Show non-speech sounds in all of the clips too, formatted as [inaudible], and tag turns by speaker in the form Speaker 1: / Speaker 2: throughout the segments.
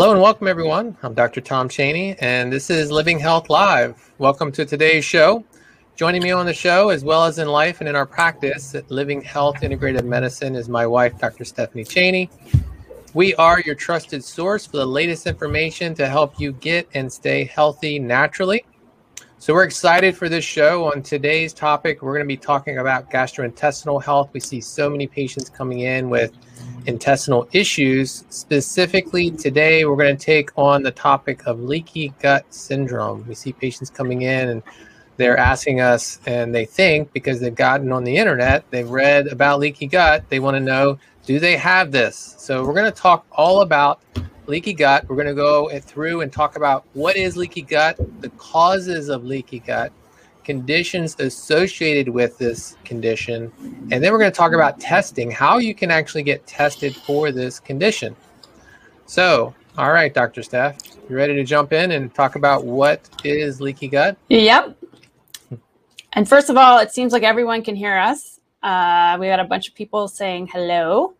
Speaker 1: Hello and welcome, everyone. I'm Dr. Tom Cheney, and this is Living Health Live. Welcome to today's show. Joining me on the show, as well as in life and in our practice at Living Health Integrated Medicine, is my wife, Dr. Stephanie Cheney. We are your trusted source for the latest information to help you get and stay healthy naturally. So, we're excited for this show. On today's topic, we're going to be talking about gastrointestinal health. We see so many patients coming in with intestinal issues. Specifically, today we're going to take on the topic of leaky gut syndrome. We see patients coming in and they're asking us, and they think because they've gotten on the internet, they've read about leaky gut, they want to know do they have this? So, we're going to talk all about leaky gut. We're going to go through and talk about what is leaky gut, the causes of leaky gut, conditions associated with this condition. And then we're going to talk about testing, how you can actually get tested for this condition. So, all right, Dr. Steph, you ready to jump in and talk about what is leaky gut?
Speaker 2: Yep. And first of all, it seems like everyone can hear us. Uh, we got a bunch of people saying hello.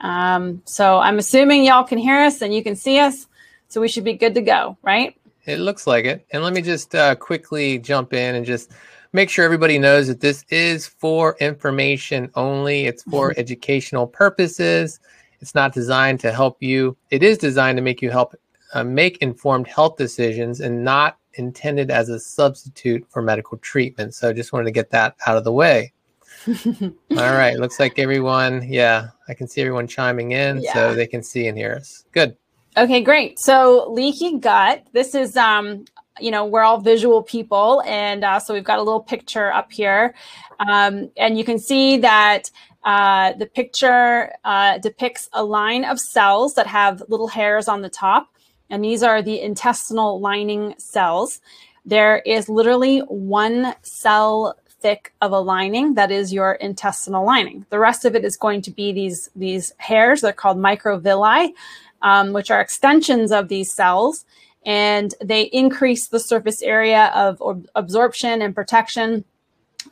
Speaker 2: Um, so I'm assuming y'all can hear us and you can see us. So we should be good to go, right?
Speaker 1: It looks like it. And let me just uh, quickly jump in and just make sure everybody knows that this is for information only. It's for mm-hmm. educational purposes. It's not designed to help you. It is designed to make you help uh, make informed health decisions and not intended as a substitute for medical treatment. So I just wanted to get that out of the way. [laughs] All right. Looks like everyone, yeah, I can see everyone chiming in yeah. so they can see and hear us. Good.
Speaker 2: Okay, great. So leaky gut. This is um, you know, we're all visual people, and uh, so we've got a little picture up here, um, and you can see that uh, the picture uh, depicts a line of cells that have little hairs on the top, and these are the intestinal lining cells. There is literally one cell thick of a lining that is your intestinal lining. The rest of it is going to be these these hairs. They're called microvilli um, which are extensions of these cells, and they increase the surface area of absorption and protection.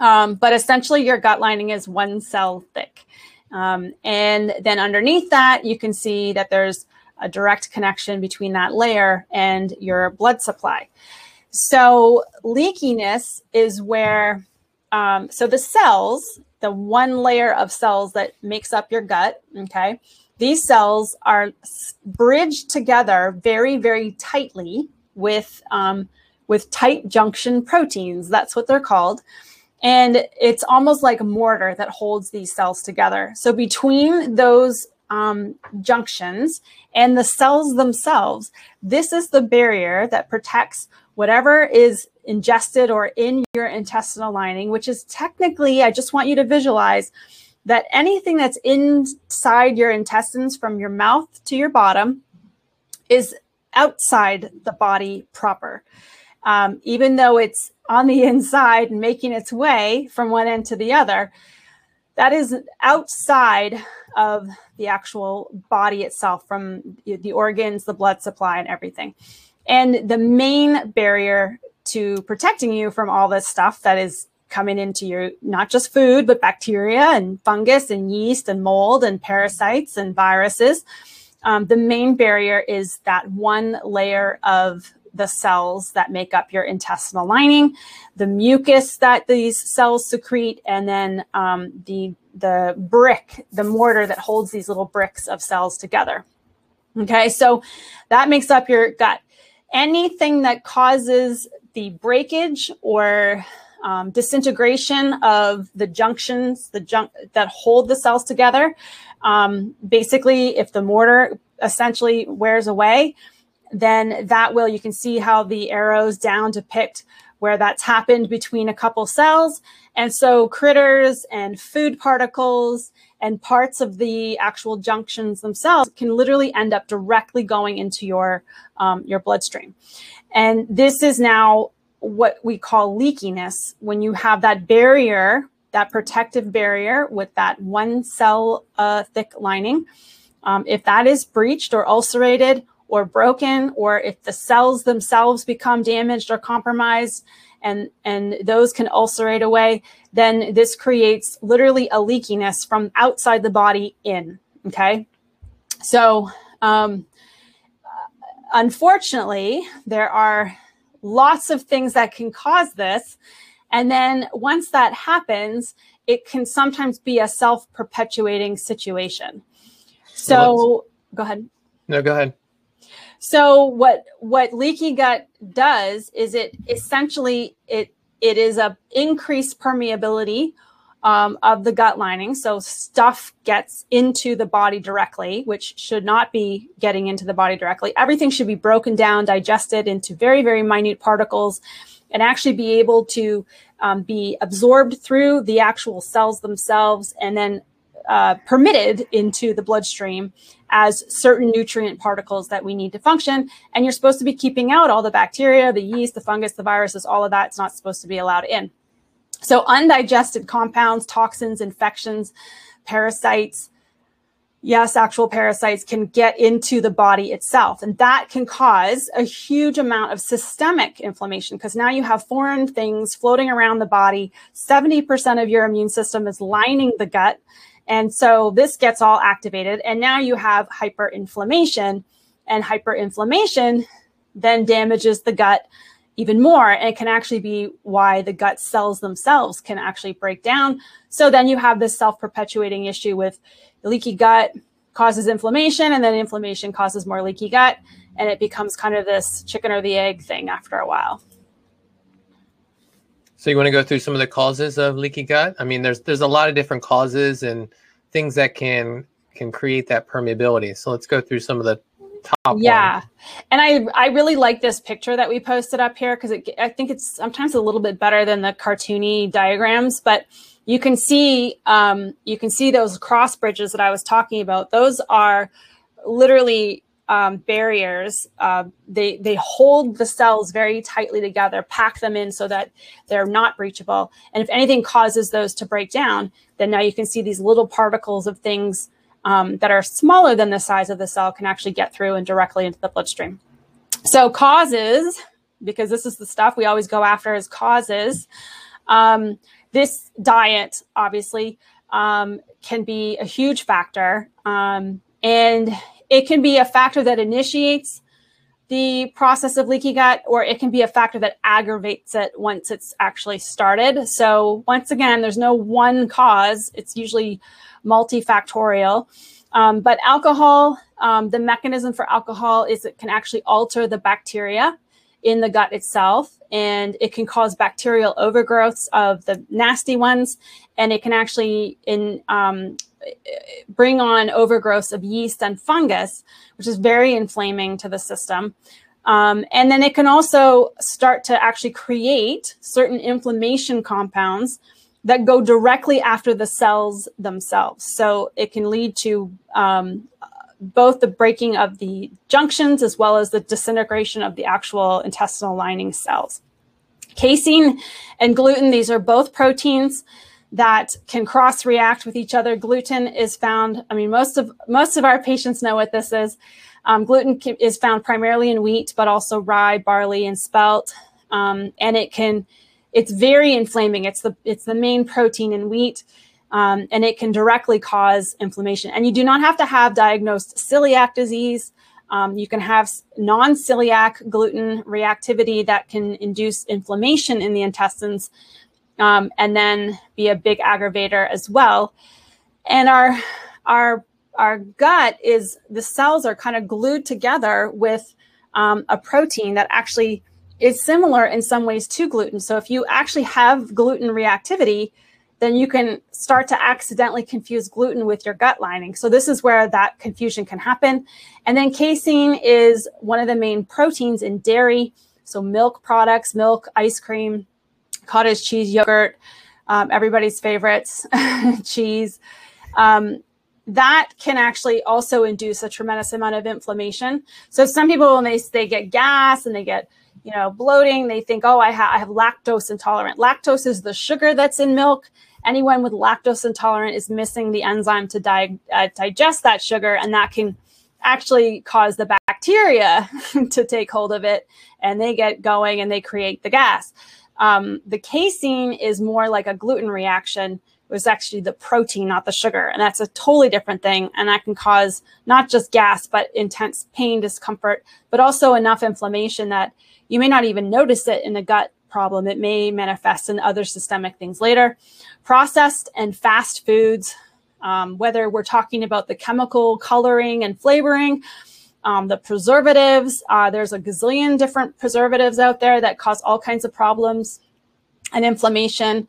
Speaker 2: Um, but essentially, your gut lining is one cell thick. Um, and then underneath that, you can see that there's a direct connection between that layer and your blood supply. So, leakiness is where, um, so the cells, the one layer of cells that makes up your gut, okay, these cells are bridged together very, very tightly with, um, with tight junction proteins. That's what they're called. And it's almost like mortar that holds these cells together. So between those um, junctions and the cells themselves, this is the barrier that protects whatever is ingested or in your intestinal lining, which is technically, I just want you to visualize that anything that's inside your intestines from your mouth to your bottom is outside the body proper. Um, even though it's on the [laughs] inside and making its way from one end to the other, that is outside of the actual body itself, from the organs, the blood supply, and everything. And the main barrier to protecting you from all this stuff that is coming into your not just food, but bacteria and fungus and yeast and mold and parasites and viruses. Um, the main barrier is that one layer of the cells that make up your intestinal lining, the mucus that these cells secrete, and then um, the the brick, the mortar that holds these little bricks of cells together. Okay, so that makes up your gut. Anything that causes the breakage or um, disintegration of the junctions, the junk that hold the cells together. Um, basically, if the mortar essentially wears away, then that will, you can see how the arrows down depict where that's happened between a couple cells. And so critters and food particles and parts of the actual junctions themselves can literally end up directly going into your, um, your bloodstream. And this is now what we call leakiness when you have that barrier, that protective barrier with that one cell uh, thick lining. Um, if that is breached or ulcerated or broken, or if the cells themselves become damaged or compromised, and, and those can ulcerate away, then this creates literally a leakiness from outside the body in. Okay. So, um, unfortunately, there are lots of things that can cause this. And then once that happens, it can sometimes be a self perpetuating situation. So, go ahead.
Speaker 1: No, go ahead.
Speaker 2: So what what leaky gut does is it essentially it it is a increased permeability um, of the gut lining. So stuff gets into the body directly, which should not be getting into the body directly. Everything should be broken down, digested into very very minute particles, and actually be able to um, be absorbed through the actual cells themselves, and then uh, permitted into the bloodstream as certain nutrient particles that we need to function. And you're supposed to be keeping out all the bacteria, the yeast, the fungus, the viruses, all of that's not supposed to be allowed in. So, undigested compounds, toxins, infections, parasites, yes, actual parasites can get into the body itself. And that can cause a huge amount of systemic inflammation because now you have foreign things floating around the body. 70% of your immune system is lining the gut. And so this gets all activated. And now you have hyperinflammation, and hyperinflammation then damages the gut even more. And it can actually be why the gut cells themselves can actually break down. So then you have this self perpetuating issue with leaky gut causes inflammation, and then inflammation causes more leaky gut. And it becomes kind of this chicken or the egg thing after a while.
Speaker 1: So you want to go through some of the causes of leaky gut? I mean, there's there's a lot of different causes and things that can can create that permeability. So let's go through some of the top.
Speaker 2: Yeah, ones. and I I really like this picture that we posted up here because I think it's sometimes a little bit better than the cartoony diagrams, but you can see um, you can see those cross bridges that I was talking about. Those are literally um, barriers. Uh, they they hold the cells very tightly together, pack them in so that they're not breachable. And if anything causes those to break down, then now you can see these little particles of things um, that are smaller than the size of the cell can actually get through and directly into the bloodstream. So causes, because this is the stuff we always go after as causes. Um, this diet, obviously, um, can be a huge factor. Um, and it can be a factor that initiates the process of leaky gut, or it can be a factor that aggravates it once it's actually started. So, once again, there's no one cause, it's usually multifactorial. Um, but alcohol, um, the mechanism for alcohol is it can actually alter the bacteria in the gut itself, and it can cause bacterial overgrowths of the nasty ones, and it can actually in um, bring on overgrowths of yeast and fungus, which is very inflaming to the system. Um, and then it can also start to actually create certain inflammation compounds that go directly after the cells themselves. So it can lead to um, both the breaking of the junctions as well as the disintegration of the actual intestinal lining cells. Casein and gluten, these are both proteins that can cross react with each other. Gluten is found, I mean, most of most of our patients know what this is. Um, gluten is found primarily in wheat, but also rye, barley, and spelt. Um, and it can, it's very inflaming. It's the it's the main protein in wheat, um, and it can directly cause inflammation. And you do not have to have diagnosed celiac disease. Um, you can have non-celiac gluten reactivity that can induce inflammation in the intestines um, and then be a big aggravator as well. And our our our gut is the cells are kind of glued together with um, a protein that actually is similar in some ways to gluten. So if you actually have gluten reactivity, then you can start to accidentally confuse gluten with your gut lining. So this is where that confusion can happen. And then casein is one of the main proteins in dairy. So milk products, milk, ice cream, cottage cheese yogurt, um, everybody's favorites, [laughs] cheese. Um, that can actually also induce a tremendous amount of inflammation. So some people, when they, they get gas and they get, you know, bloating, they think, oh, I, ha- I have lactose intolerant. Lactose is the sugar that's in milk. Anyone with lactose intolerant is missing the enzyme to di- uh, digest that sugar, and that can actually cause the bacteria [laughs] to take hold of it, and they get going and they create the gas. Um, the casein is more like a gluten reaction It was actually the protein, not the sugar. And that's a totally different thing. And that can cause not just gas, but intense pain, discomfort, but also enough inflammation that you may not even notice it in the gut problem. It may manifest in other systemic things later. Processed and fast foods, um, whether we're talking about the chemical coloring and flavoring, um, the preservatives, uh, there's a gazillion different preservatives out there that cause all kinds of problems and inflammation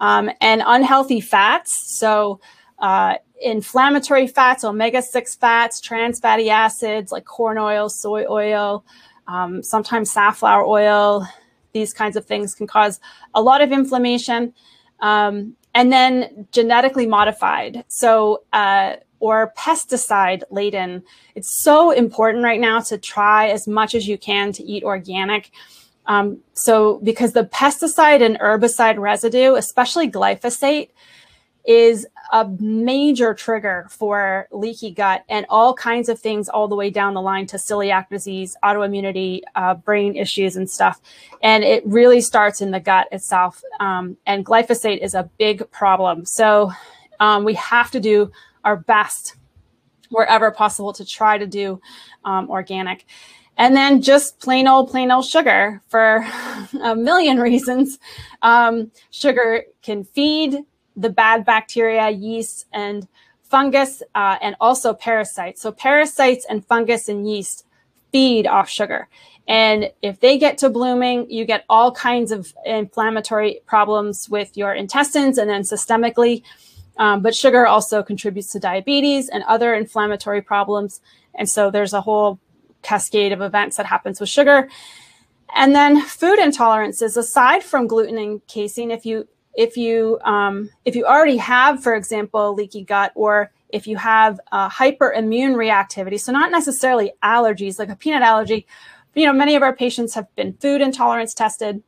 Speaker 2: um, and unhealthy fats. So, uh, inflammatory fats, omega 6 fats, trans fatty acids like corn oil, soy oil, um, sometimes safflower oil, these kinds of things can cause a lot of inflammation. Um, and then genetically modified. So, uh, or pesticide laden. It's so important right now to try as much as you can to eat organic. Um, so, because the pesticide and herbicide residue, especially glyphosate, is a major trigger for leaky gut and all kinds of things all the way down the line to celiac disease, autoimmunity, uh, brain issues, and stuff. And it really starts in the gut itself. Um, and glyphosate is a big problem. So um, we have to do our best wherever possible to try to do um, organic. And then just plain old, plain old sugar for [laughs] a million reasons. Um, sugar can feed the bad bacteria, yeast, and fungus, uh, and also parasites. So, parasites and fungus and yeast feed off sugar. And if they get to blooming, you get all kinds of inflammatory problems with your intestines and then systemically. Um, but sugar also contributes to diabetes and other inflammatory problems. And so there's a whole cascade of events that happens with sugar. And then food intolerances, aside from gluten and casein, if you if you um, if you already have, for example, leaky gut, or if you have hyperimmune reactivity, so not necessarily allergies like a peanut allergy, you know, many of our patients have been food intolerance tested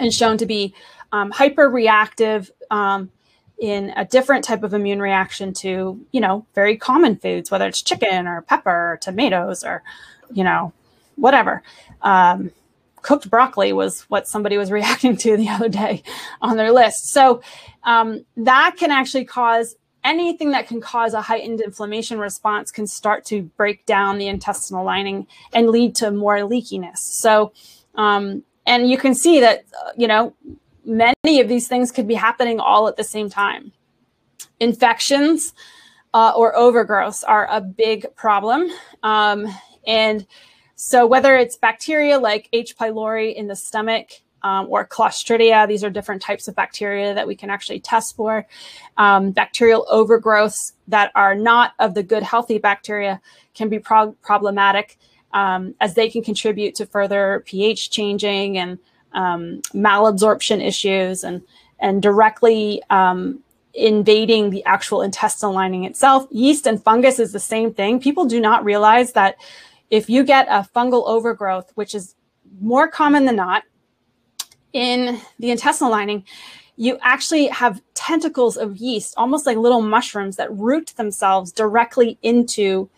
Speaker 2: and shown to be um, hyperreactive um, in a different type of immune reaction to, you know, very common foods, whether it's chicken or pepper or tomatoes or, you know, whatever. Um, cooked broccoli was what somebody was [laughs] reacting to the other day on their list. So um, that can actually cause anything that can cause a heightened inflammation response can start to break down the intestinal lining and lead to more leakiness. So, um, and you can see that, uh, you know, many of these things could be happening all at the same time. Infections uh, or overgrowths are a big problem. Um, and so, whether it's bacteria like H. pylori in the stomach um, or Clostridia, these are different types of bacteria that we can actually test for. Um, bacterial overgrowths that are not of the good, healthy bacteria can be pro- problematic um, as they can contribute to further pH changing and um, malabsorption issues and and directly um, invading the actual intestinal lining itself. Yeast and fungus is the same thing. People do not realize that if you get a fungal overgrowth, which is more common than not in the intestinal lining, you actually have tentacles of yeast, almost like little mushrooms that root themselves directly into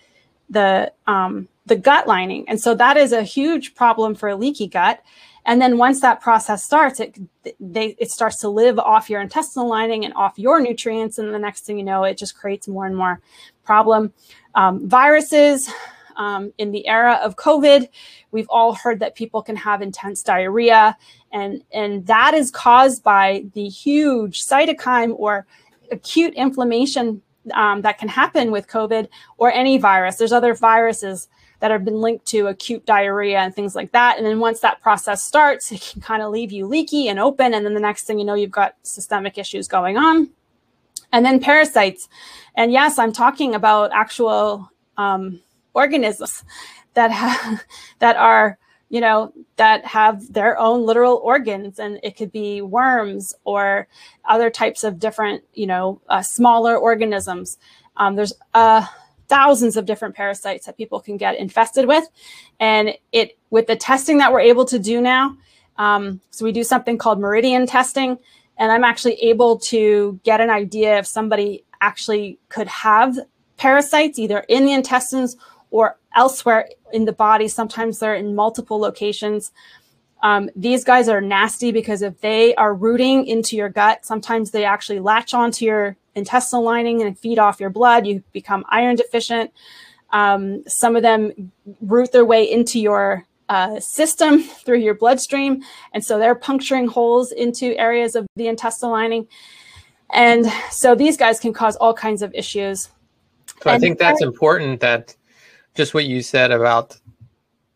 Speaker 2: the um, the gut lining, and so that is a huge problem for a leaky gut. And then once that process starts, it they, it starts to live off your intestinal lining and off your nutrients, and the next thing you know, it just creates more and more problem. Um, viruses. Um, in the era of COVID, we've all heard that people can have intense diarrhea, and and that is caused by the huge cytokine or acute inflammation um, that can happen with COVID or any virus. There's other viruses that have been linked to acute diarrhea and things like that. And then once that process starts, it can kind of leave you leaky and open. And then the next thing you know, you've got systemic issues going on. And then parasites. And yes, I'm talking about actual um, organisms that have, [laughs] that are you know that have their own literal organs and it could be worms or other types of different you know uh, smaller organisms um, there's a thousands of different parasites that people can get infested with. And it with the testing that we're able to do now, um, so we do something called meridian testing, and I'm actually able to get an idea if somebody actually could have parasites either in the intestines or elsewhere in the body. Sometimes they're in multiple locations. Um, these guys are nasty because if they are rooting into your gut, sometimes they actually latch onto your intestinal lining and feed off your blood. You become iron deficient. Um, some of them root their way into your uh, system [laughs] through your bloodstream. And so they're puncturing holes into areas of the intestinal lining. And so these guys can cause all kinds of issues.
Speaker 1: So and I think that's important that just what you said about,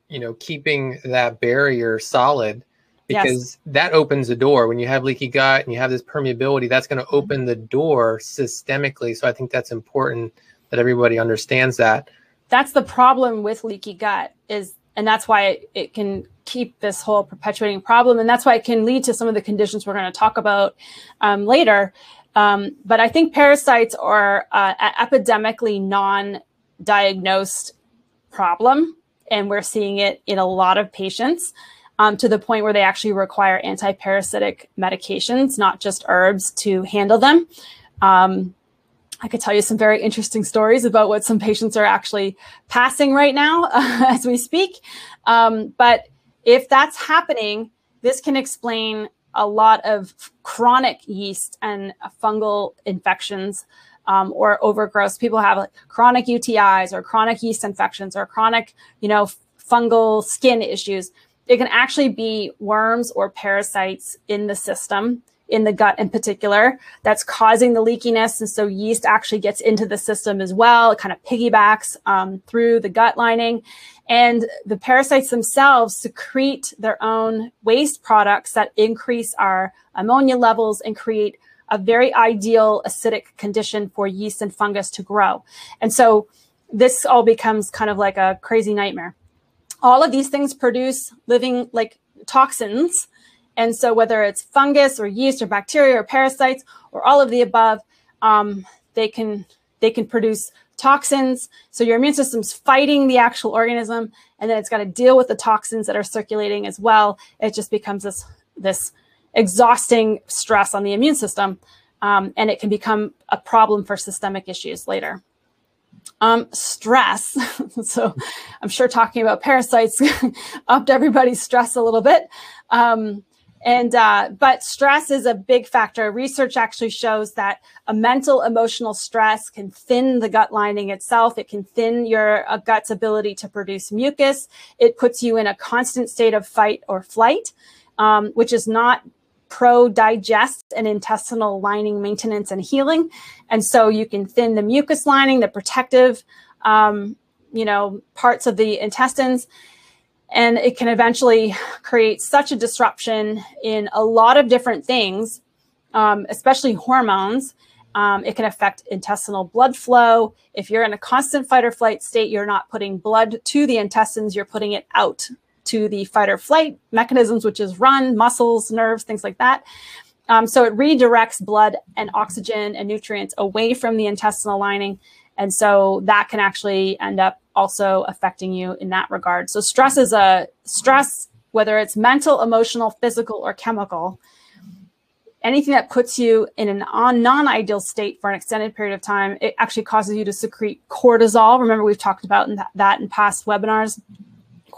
Speaker 1: you know, keeping that barrier solid because yes. that opens the door. When you have leaky gut and you have this permeability that's going to open the door systemically. So i think that's important that everybody understands that.
Speaker 2: That's the problem with leaky gut is and that's why it, it, can keep this whole perpetuating problem. And that's why it can lead to some of the conditions we're going to talk about um, later. Um, but i think parasites are uh, epidemically non-diagnosed problem and we're seeing it in a lot of patients um, to the point where they actually require anti-parasitic medications not just herbs to handle them um, I could tell you some very interesting stories about what some patients are actually passing right now uh, [laughs] as we speak. Um, but if that's happening, this can explain a lot of chronic yeast and fungal infections um, or overgrowth. People have like chronic UTIs or chronic yeast infections or chronic, you know, fungal skin issues. It can actually be worms or parasites in the system in the gut in particular that's causing the leakiness. And so yeast actually gets into the system as well. It kind of piggybacks um, through the gut lining. And the parasites themselves secrete their own waste products that increase our ammonia levels and create a very ideal acidic condition for yeast and fungus to grow. And so this all becomes kind of like a crazy nightmare. All of these things produce living like toxins and so whether it's fungus or yeast or bacteria or parasites or all of the above, um, they can they can produce toxins. So your immune system's fighting the actual organism, and then it's got to deal with the toxins that are circulating as well. It just becomes this this exhausting stress on the immune system, um, and it can become a problem for systemic issues later. Um, stress. [laughs] so I'm sure talking about parasites [laughs] upped everybody's stress a little bit. Um, and uh, but stress is a big factor. Research actually shows that a mental emotional stress can thin the gut lining itself. It can thin your uh, gut's ability to produce mucus. It puts you in a constant state of fight or flight, um, which is not pro digest and intestinal lining maintenance and healing. And so you can thin the mucus lining, the protective, um, you know, parts of the intestines and it can eventually create such a disruption in a lot of different things, um, especially hormones. Um, it can affect intestinal blood flow. If you're in a constant fight or flight state, you're not putting blood to the intestines, you're putting it out to the fight or flight mechanisms, which is run, muscles, nerves, things like that. Um, so it redirects blood and oxygen and nutrients away from the intestinal lining. And so that can actually end up also affecting you in that regard. So stress is a stress, whether it's mental, emotional, physical, or chemical. Anything that puts you in an non-ideal state for an extended period of time, it actually causes you to secrete cortisol. Remember, we've talked about that in past webinars.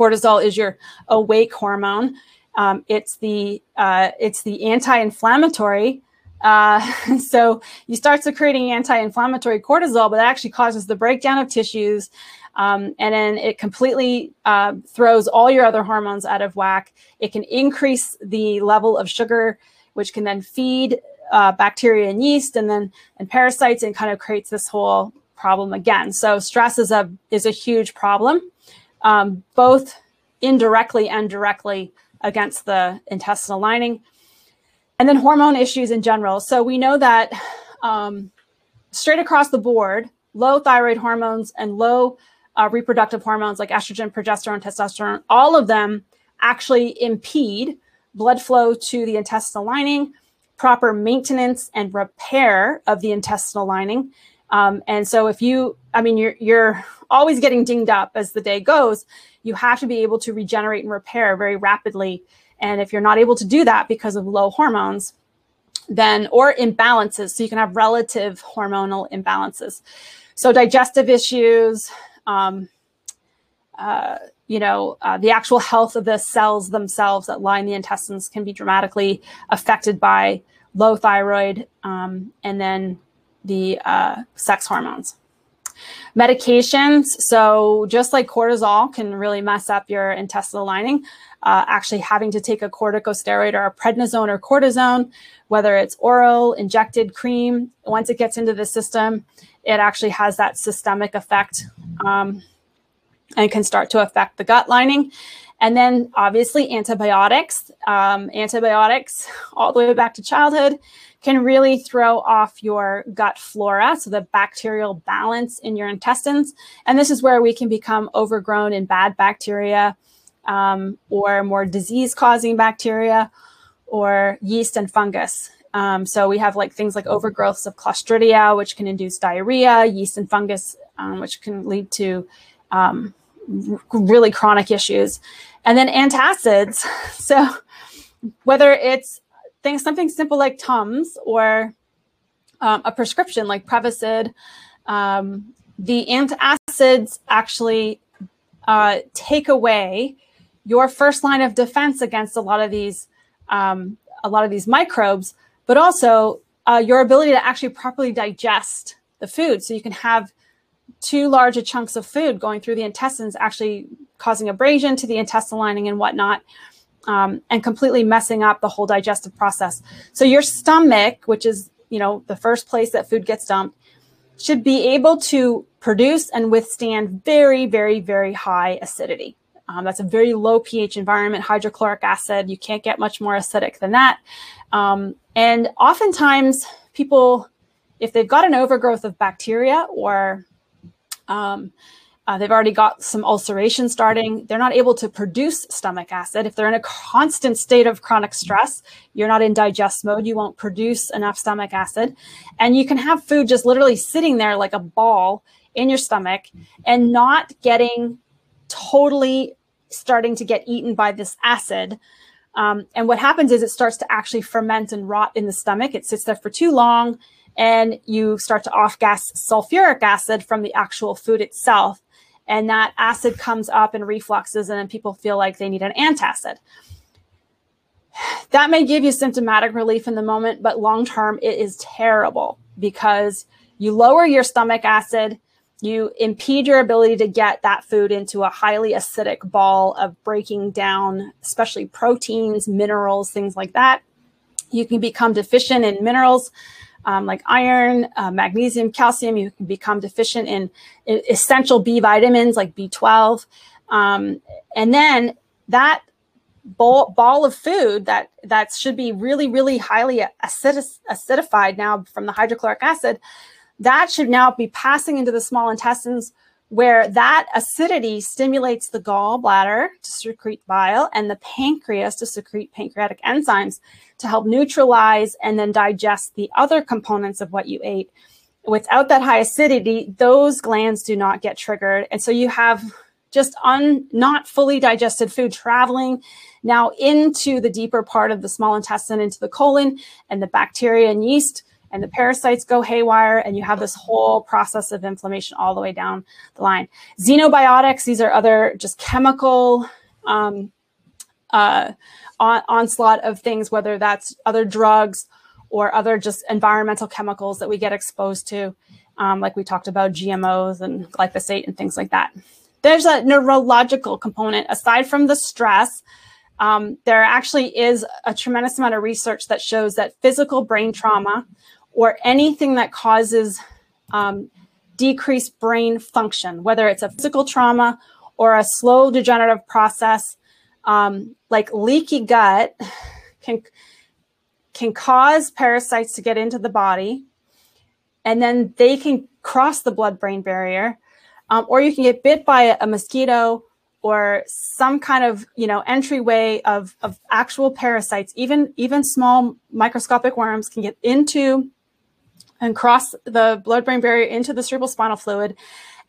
Speaker 2: Cortisol is your awake hormone. Um, it's the uh, it's the anti-inflammatory uh, [laughs] so you start secreting anti-inflammatory cortisol, but that actually causes the breakdown of tissues, um, and then it completely uh, throws all your other hormones out of whack. It can increase the level of sugar, which can then feed uh, bacteria and yeast, and then and parasites, and kind of creates this whole problem again. So stress is a is a huge problem, um, both indirectly and directly against the intestinal lining, and then hormone issues in general. So we know that um, straight across the board, low thyroid hormones and low uh, reproductive hormones like estrogen, progesterone, testosterone, all of them actually impede blood flow to the intestinal lining, proper maintenance and repair of the intestinal lining. Um, and so if you, I mean, you're, you're always getting dinged up as the day goes, you have to be able to regenerate and repair very rapidly. And if you're not able to do that because of low hormones, then, or imbalances, so you can have relative hormonal imbalances. So digestive issues, um, uh, you know, uh, the actual health of the cells themselves that line the intestines can be dramatically affected by low thyroid um, and then the uh, sex hormones. Medications, so just like cortisol can really mess up your intestinal lining, uh, actually having to take a corticosteroid or a prednisone or cortisone, whether it's oral, injected cream, once it gets into the system, it actually has that systemic effect um, and can start to affect the gut lining. And then obviously antibiotics, um, antibiotics all the way back to childhood can really throw off your gut flora, so the bacterial balance in your intestines. And this is where we can become overgrown in bad bacteria um, or more disease causing bacteria or yeast and fungus. Um, so we have like things like overgrowths of Clostridia, which can induce diarrhea, yeast and fungus, um, which can lead to um, really chronic issues. And then antacids. [laughs] So whether it's things something simple like Tums or um, a prescription like Prevacid, um, the antacids actually uh, take away your first line of defense against a lot of these um, a lot of these microbes, but also uh, your ability to actually properly digest the food. So you can have too large chunks of food going through the intestines, actually causing abrasion to the intestinal lining and whatnot um, and completely messing up the whole digestive process. So your stomach, which is you know the first place that food gets dumped, should be able to produce and withstand very, very, very high acidity. Um, that's a very low pH environment, hydrochloric acid. You can't get much more acidic than that. Um, and oftentimes, people, if they've got an overgrowth of bacteria or um, uh, they've already got some ulceration starting. They're not able to produce stomach acid. If they're in a constant state of chronic stress, you're not in digest mode, you won't produce enough stomach acid. And you can have food just literally sitting there like a ball in your stomach and not getting totally starting to get eaten by this acid. Um, and what happens is it starts to actually ferment and rot in the stomach. It sits there for too long and you start to off gas sulfuric acid from the actual food itself and that acid comes up and refluxes and then people feel like they need an antacid. That may give you symptomatic relief in the moment but long term it is terrible because you lower your stomach acid you impede your ability to get that food into a highly acidic ball of breaking down especially proteins minerals things like that. You can become deficient in minerals um, like iron, uh, magnesium, calcium. You can become deficient in, essential B vitamins like B12. Um, and then that ball, ball of food that, that should be really, really highly acidified now from the hydrochloric acid, that should now be passing into the small intestines where that acidity stimulates the gallbladder to secrete bile and the pancreas to secrete pancreatic enzymes to help neutralize and then digest the other components of what you ate. Without that high acidity, those glands do not get triggered. And so you have just un, not fully digested food traveling now into the deeper part of the small intestine, into the colon, and the bacteria and yeast and the parasites go haywire and you have this whole process of inflammation all the way down the line. Xenobiotics, these are other just chemical um, uh, on, onslaught of things, whether that's other drugs or other just environmental chemicals that we get exposed to, um, like we talked about GMOs and glyphosate and things like that. There's a neurological component aside from the stress. Um, there actually is a tremendous amount of research that shows that physical brain trauma or anything that causes um, decreased brain function, whether it's a physical trauma or a slow degenerative process, um, like leaky gut can can cause parasites to get into the body, and then they can cross the blood-brain barrier, um, or you can get bit by a, a mosquito or some kind of you know entryway of, of actual parasites. Even even small microscopic worms can get into and cross the blood brain barrier into the cerebral spinal fluid.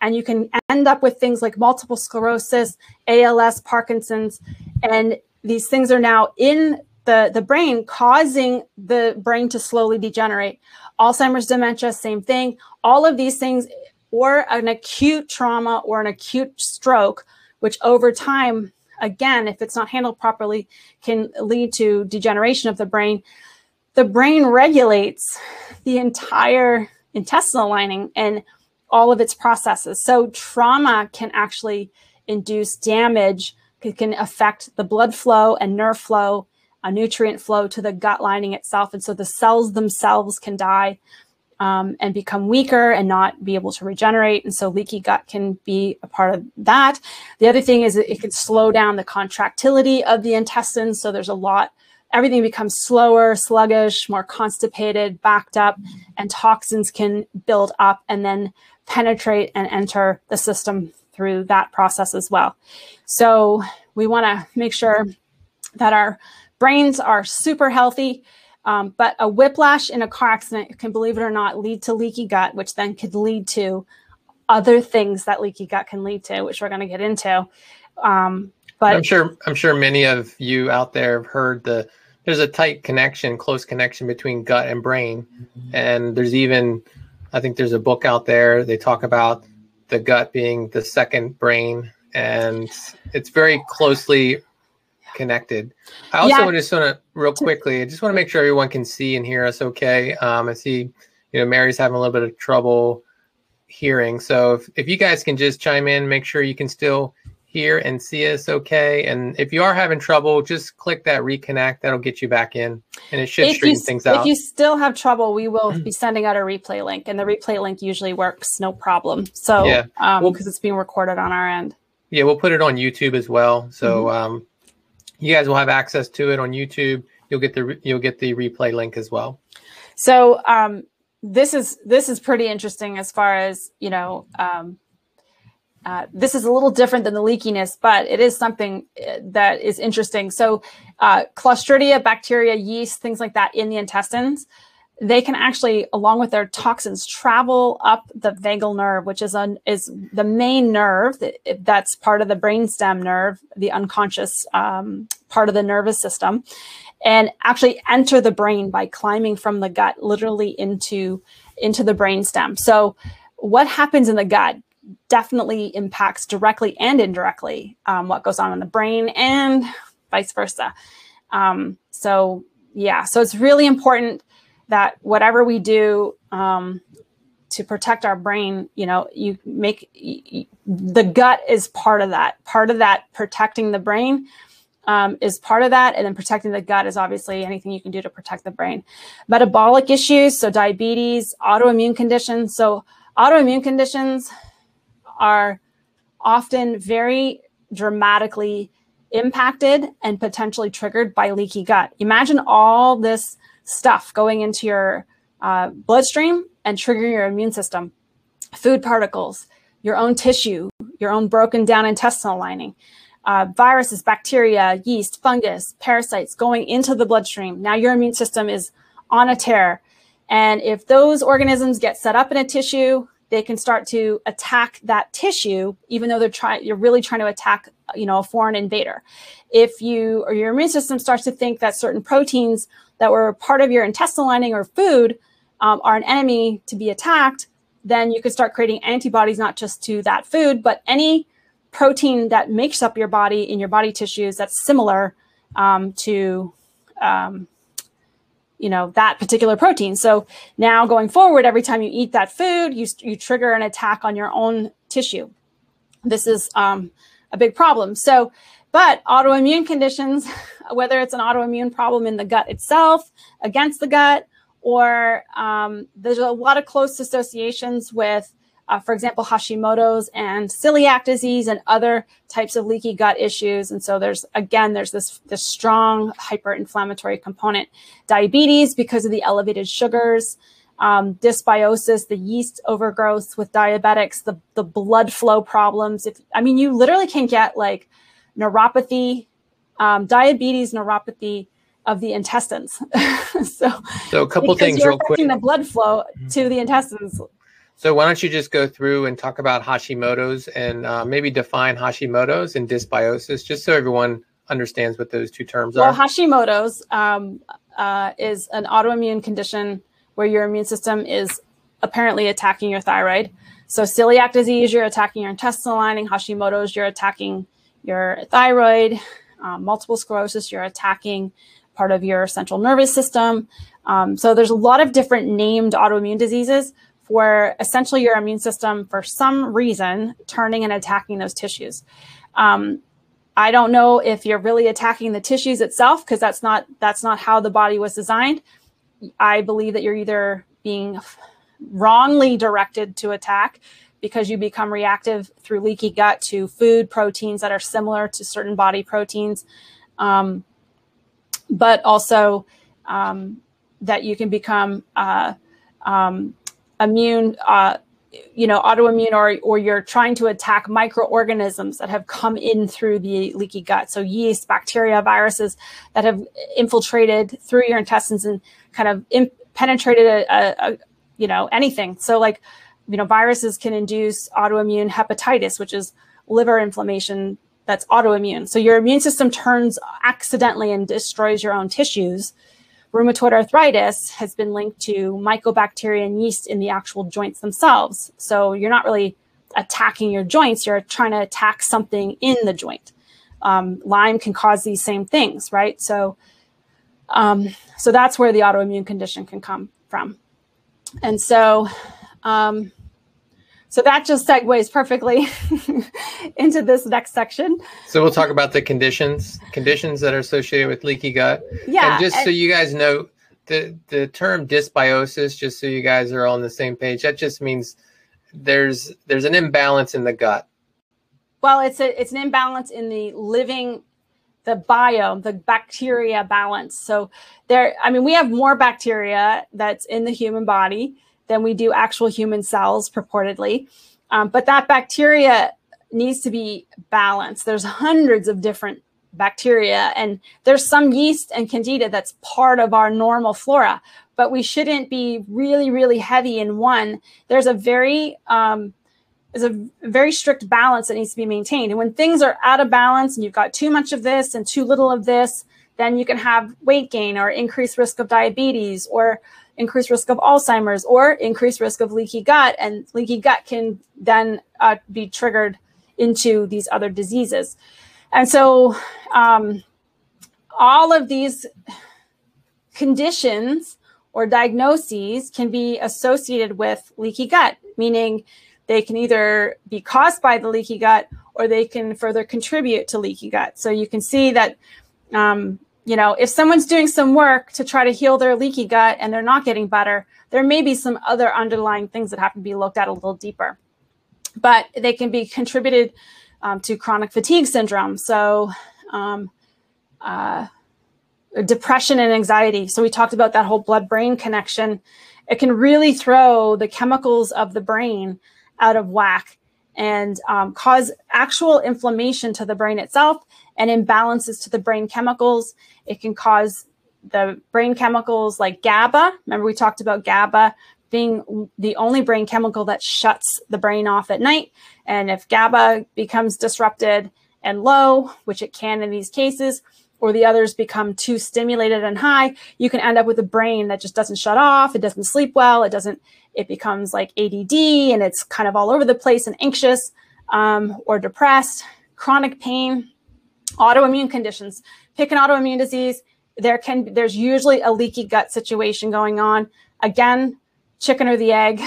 Speaker 2: And you can end up with things like multiple sclerosis, ALS, Parkinson's, and these things are now in the, the brain, causing the brain to slowly degenerate. Alzheimer's dementia, same thing. All of these things, or an acute trauma or an acute stroke, which over time, again, if it's not handled properly, can lead to degeneration of the brain. The brain regulates the entire intestinal lining and all of its processes. So trauma can actually induce damage, it can affect the blood flow and nerve flow, a nutrient flow to the gut lining itself. And so the cells themselves can die um, and become weaker and not be able to regenerate. And so leaky gut can be a part of that. The other thing is it can slow down the contractility of the intestines. So there's a lot, everything becomes slower, sluggish, more constipated, backed up, and toxins can build up and then penetrate and enter the system through that process as well. So we want to make sure that our brains are super healthy. Um, but a whiplash in a car accident can, believe it or not, lead to leaky gut, which then could lead to other things that leaky gut can lead to, which we're going to get into. Um, but
Speaker 1: I'm sure I'm sure many of you out there have heard the there's a tight connection, close connection between gut and brain, and there's even I think there's a book out there they talk about the gut being the second brain, and it's very closely connected. I also yeah. just want to real quickly. I just want to make sure everyone can see and hear us okay. Um, I see, you know, Mary's having a little bit of trouble hearing. So if, if you guys can just chime in, make sure you can still hear and see us okay. And if you are having trouble, just click that reconnect. That'll get you back in, and it should if straighten
Speaker 2: you,
Speaker 1: things out.
Speaker 2: If you still have trouble, we will be sending out a replay link, and the replay link usually works no problem. So yeah, um, because it's being recorded on our end.
Speaker 1: Yeah, we'll put it on YouTube as well. So mm-hmm. um, you guys will have access to it on YouTube. You'll get the you'll get the replay link as well.
Speaker 2: So um, this is this is pretty interesting as far as you know. Um, uh, this is a little different than the leakiness, but it is something uh, that is interesting. So, uh, Clostridia, bacteria, yeast, things like that in the intestines, they can actually, along with their toxins, travel up the vagal nerve, which is is the main nerve that, that's part of the brainstem nerve, the unconscious um, part of the nervous system, and actually enter the brain by climbing from the gut literally into into the brainstem. So, what happens in the gut definitely impacts directly and indirectly um, what goes on in the brain, and vice versa. Um, so, yeah, so it's really important that whatever we do um, to protect our brain, you know, you make you, the gut is part of that. Part of that protecting the brain um, is part of that, and then protecting the gut is obviously anything you can do to protect the brain. Metabolic issues, so diabetes, autoimmune conditions. So autoimmune conditions are often very dramatically impacted and potentially triggered by leaky gut. Imagine all this stuff going into your uh, bloodstream and triggering your immune system. Food particles, your own tissue, your own broken down intestinal lining, uh, viruses, bacteria, yeast, fungus, parasites going into the bloodstream. Now your immune system is on a tear. And if those organisms get set up in a tissue, they can start to attack that tissue, even though they're trying, you're really trying to attack, you know, a foreign invader. If you or your immune system starts to think that certain proteins that were part of your intestinal lining or food um, are an enemy to be attacked, then you could start creating antibodies not just to that food, but any protein that makes up your body in your body tissues that's similar um, to um, you know that particular protein. So now going forward every time you eat that food you, you trigger an attack on your own tissue. This is um, a big problem. So but autoimmune conditions, [laughs] whether it's an autoimmune problem in the gut itself, against the gut, or um, there's a lot of close associations with, uh, for example, Hashimoto's and celiac disease and other types of leaky gut issues. And so there's again, there's this this strong hyperinflammatory component. Diabetes because of the elevated sugars. Um, dysbiosis, the yeast overgrowth with diabetics, the the blood flow problems. If I mean, you literally can get like neuropathy, um, diabetes, neuropathy of the intestines. [laughs] so,
Speaker 1: so a couple things real quick.
Speaker 2: The blood flow to the intestines.
Speaker 1: So why don't you just go through and talk about Hashimoto's and uh, maybe define Hashimoto's and dysbiosis, just so everyone understands what those two terms
Speaker 2: well,
Speaker 1: are.
Speaker 2: Well, Hashimoto's um, uh, is an autoimmune condition where your immune system is apparently attacking your thyroid. So celiac disease, you're attacking your intestinal lining. Hashimoto's, you're attacking your thyroid, um, multiple sclerosis, you're attacking part of your central nervous system. Um, so there's a lot of different named autoimmune diseases for essentially your immune system for some reason turning and attacking those tissues. Um, I don't know if you're really attacking the tissues itself because that's not that's not how the body was designed. I believe that you're either being wrongly directed to attack because you become reactive through leaky gut to food proteins that are similar to certain body proteins, um, but also um, that you can become uh, um, immune, uh, you know, autoimmune, or or you're trying to attack microorganisms that have come in through the leaky gut. So yeast, bacteria, viruses that have infiltrated through your intestines and kind of in, penetrated a, a, a, you know, anything. So like, you know, viruses can induce autoimmune hepatitis, which is liver inflammation that's autoimmune. So your immune system turns accidentally and destroys your own tissues rheumatoid arthritis has been linked to mycobacteria and yeast in the actual joints themselves. So you're not really attacking your joints, you're trying to attack something in the joint. Um, Lyme can cause these same things, right? So, um, so that's where the autoimmune condition can come from. And so, um, so that just segues perfectly [laughs] into this next section.
Speaker 1: So we'll talk about the conditions, conditions that are associated with leaky gut.
Speaker 2: Yeah.
Speaker 1: And just and, so you guys know, the the term dysbiosis, just so you guys are all on the same page, that just means there's there's an imbalance in the gut.
Speaker 2: Well, it's a it's an imbalance in the living the biome, the bacteria balance. So there, I mean, we have more bacteria that's in the human body than we do actual human cells purportedly. Um, but that bacteria needs to be balanced. There's hundreds of different bacteria, and there's some yeast and candida that's part of our normal flora, but we shouldn't be really, really heavy in one. There's a very um, there's a very strict balance that needs to be maintained. And when things are out of balance and you've got too much of this and too little of this, then you can have weight gain or increased risk of diabetes or increased risk of Alzheimer's or increased risk of leaky gut. And leaky gut can then uh, be triggered into these other diseases. And so um, all of these conditions or diagnoses can be associated with leaky gut, meaning they can either be caused by the leaky gut or they can further contribute to leaky gut. So you can see that um, you know, if someone's doing some work to try to heal their leaky gut and they're not getting better, there may be some other underlying things that have to be looked at a little deeper. But they can be contributed um, to chronic fatigue syndrome. So, um, uh, depression and anxiety. So, we talked about that whole blood brain connection. It can really throw the chemicals of the brain out of whack and um, cause actual inflammation to the brain itself and imbalances to the brain chemicals. It can cause the brain chemicals like GABA. Remember, we talked about GABA being the only brain chemical that shuts the brain off at night. And if GABA becomes disrupted and low, which it can in these cases, or the others become too stimulated and high, you can end up with a brain that just doesn't shut off. It doesn't sleep well. It doesn't, it becomes like ADD and it's kind of all over the place and anxious um, or depressed, chronic pain, autoimmune conditions. Pick an autoimmune disease. There can there's usually a leaky gut situation going on. Again, chicken or the egg.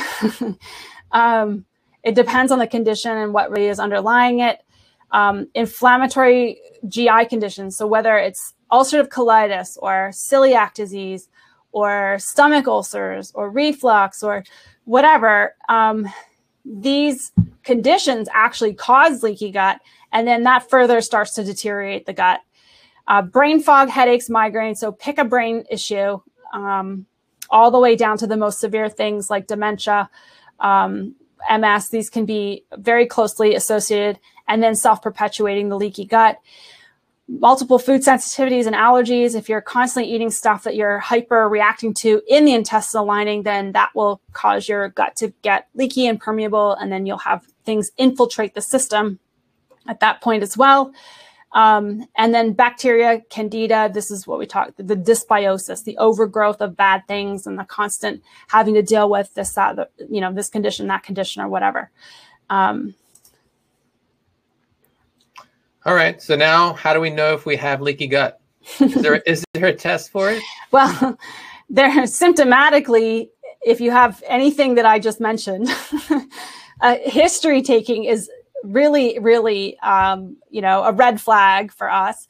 Speaker 2: [laughs] um, it depends on the condition and what really is underlying it. Um, inflammatory GI conditions. So whether it's ulcerative colitis or celiac disease or stomach ulcers or reflux or whatever, um, these conditions actually cause leaky gut and then that further starts to deteriorate the gut. Uh, brain fog, headaches, migraines. So pick a brain issue, um, all the way down to the most severe things like dementia, um, MS. These can be very closely associated, and then self-perpetuating the leaky gut. Multiple food sensitivities and allergies. If you're constantly eating stuff that you're hyper reacting to in the intestinal lining, then that will cause your gut to get leaky and permeable, and then you'll have things infiltrate the system at that point as well. Um, and then bacteria, candida, this is what we talked, the dysbiosis, the overgrowth of bad things and the constant having to deal with this, that, the, you know, this condition, that condition or whatever. Um,
Speaker 1: All right. So now, how do we know if we have leaky gut? Is there [laughs] is there a test for it?
Speaker 2: Well, [laughs] there symptomatically, if you have anything that I just mentioned, [laughs] uh, history taking is really, really, um, you know, a red flag for us.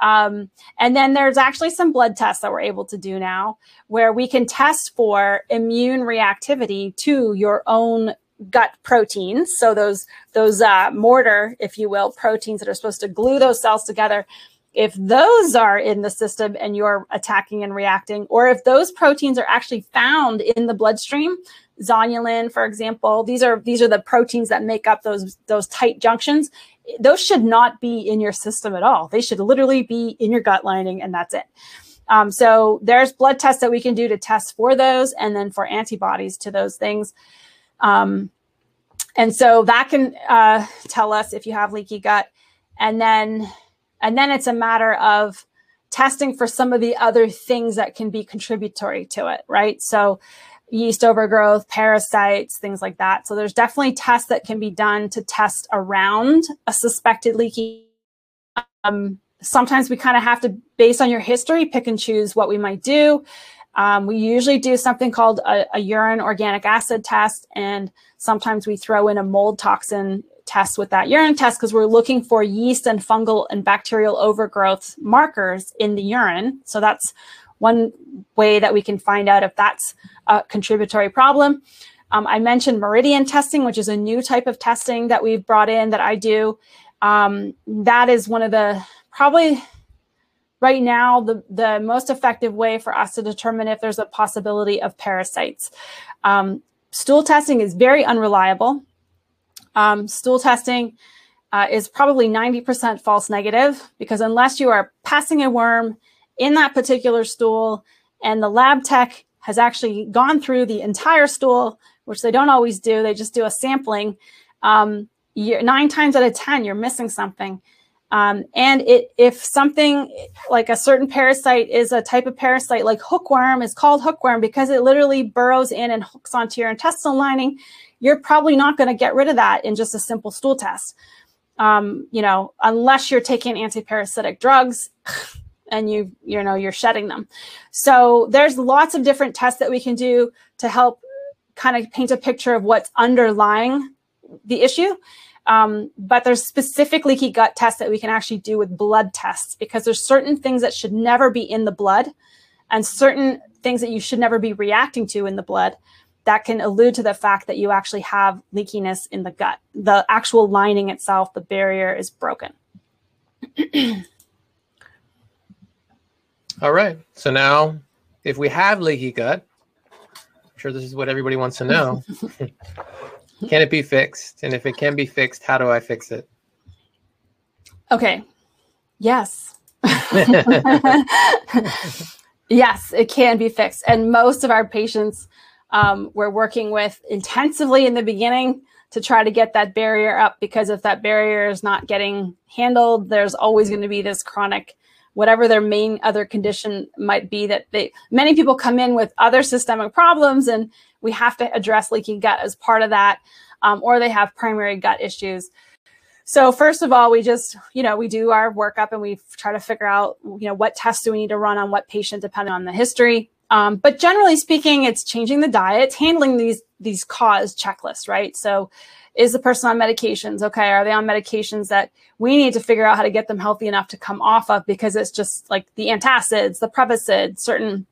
Speaker 2: Um, and then there's actually some blood tests that we're able to do now where we can test for immune reactivity to your own gut proteins. So those those uh, mortar, if you will, proteins that are supposed to glue those cells together. If those are in the system and you're attacking and reacting, or if those proteins are actually found in the bloodstream, zonulin, for example, these are these are the proteins that make up those those tight junctions. Those should not be in your system at all. They should literally be in your gut lining, and that's it. Um, so there's blood tests that we can do to test for those, and then for antibodies to those things. Um, and so that can uh, tell us if you have leaky gut, and then and then it's a matter of testing for some of the other things that can be contributory to it, right? So yeast overgrowth, parasites, things like that. So there's definitely tests that can be done to test around a suspected leaky. Um, sometimes we kind of have to, based on your history, pick and choose what we might do. Um, we usually do something called a, a, urine organic acid test, and sometimes we throw in a mold toxin test with that urine test because we're looking for yeast and fungal and bacterial overgrowth markers in the urine. So that's one way that we can find out if that's a contributory problem. Um, I mentioned meridian testing, which is a new type of testing that we've brought in that I do. Um, that is one of the probably right now the, the most effective way for us to determine if there's a possibility of parasites. Um, stool testing is very unreliable. Um, stool testing uh, is probably 90% false negative because unless you are passing a worm in that particular stool and the lab tech has actually gone through the entire stool, which they don't always do, they just do a sampling, um, nine times out of 10, you're missing something. Um, and it, if something like a certain parasite is a type of parasite, like hookworm is called hookworm because it literally burrows in and hooks onto your intestinal lining, you're probably not going to get rid of that in just a simple stool test. Um, you know, unless you're taking anti-parasitic drugs and you, you know, you're shedding them. So there's lots of different tests that we can do to help kind of paint a picture of what's underlying the issue. Um, but there's specific leaky gut tests that we can actually do with blood tests because there's certain things that should never be in the blood and certain things that you should never be reacting to in the blood that can allude to the fact that you actually have leakiness in the gut. The actual lining itself, the barrier is broken.
Speaker 1: All right. So now, if we have leaky gut, I'm sure this is what everybody wants to know. [laughs] Can it be fixed? And if it can be fixed, how do I fix it?
Speaker 2: Okay. Yes. [laughs] yes, it can be fixed. And most of our patients um, we're working with intensively in the beginning to try to get that barrier up because if that barrier is not getting handled, there's always going to be this chronic whatever their main other condition might be that they many people come in with other systemic problems and we have to address leaky gut as part of that, um, or they have primary gut issues. So first of all, we just, you know, we do our workup and we try to figure out, you know, what tests do we need to run on what patient depending on the history. Um, but generally speaking, it's changing the diet, handling these these cause checklists, right? So is the person on medications? Okay, are they on medications that we need to figure out how to get them healthy enough to come off of because it's just like the antacids, the Prevacid, certain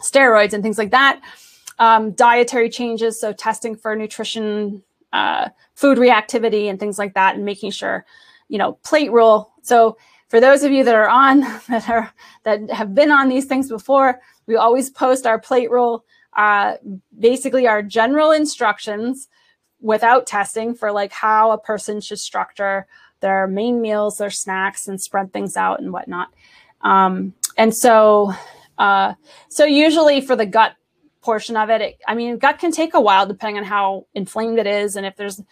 Speaker 2: steroids and things like that um, dietary changes, so testing for nutrition, uh, food reactivity, and things like that, and making sure, you know, plate rule. So for those of you that are on [laughs] that are that have been on these things before, we always post our plate rule, uh, basically our general instructions without testing for like how a person should structure their main meals, their snacks, and spread things out and whatnot. Um, and so, uh, so usually for the gut portion of it. it. I mean, gut can take a while depending on how inflamed it is and if there's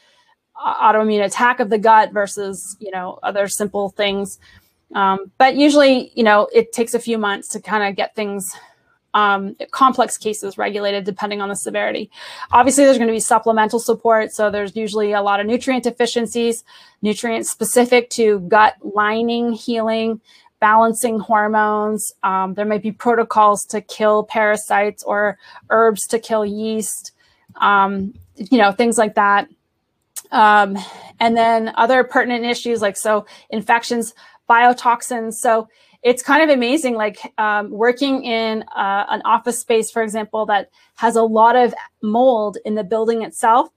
Speaker 2: autoimmune attack of the gut versus, you know, other simple things. Um, but usually, you know, it takes a few months to kind of get things um, complex cases regulated depending on the severity. Obviously, there's going to be supplemental support. So there's usually a lot of nutrient deficiencies, nutrients specific to gut lining healing, balancing hormones. Um, there might be protocols to kill parasites or herbs to kill yeast, um, you know, things like that. Um, and then other pertinent issues like so infections, biotoxins. So it's kind of amazing, like um, working in uh, an office space, for example, that has a lot of mold in the building itself.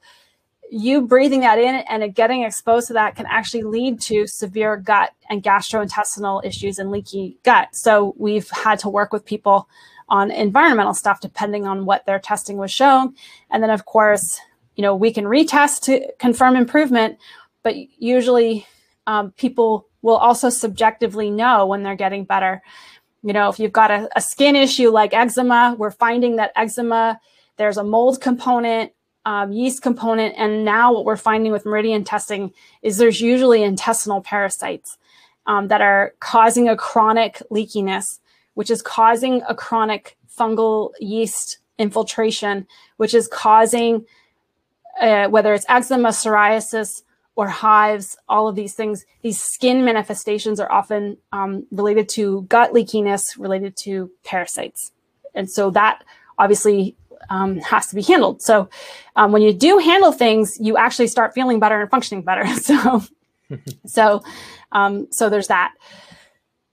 Speaker 2: You breathing that in and getting exposed to that can actually lead to severe gut and gastrointestinal issues and leaky gut. So we've had to work with people on environmental stuff depending on what their testing was showing. And then, of course, you know, we can retest to confirm improvement, but usually um, people will also subjectively know when they're getting better. You know, if you've got a, a skin issue like eczema, we're finding that eczema, there's a mold component, um, yeast component, and now what we're finding with meridian testing is there's usually intestinal parasites um, that are causing a chronic leakiness, which is causing a chronic fungal yeast infiltration, which is causing uh, whether it's eczema, psoriasis, or hives, all of these things, these skin manifestations are often um, related to gut leakiness, related to parasites. And so that obviously um, has to be handled. So um, when you do handle things, you actually start feeling better and functioning better. [laughs] So, [laughs] so, um, so there's that.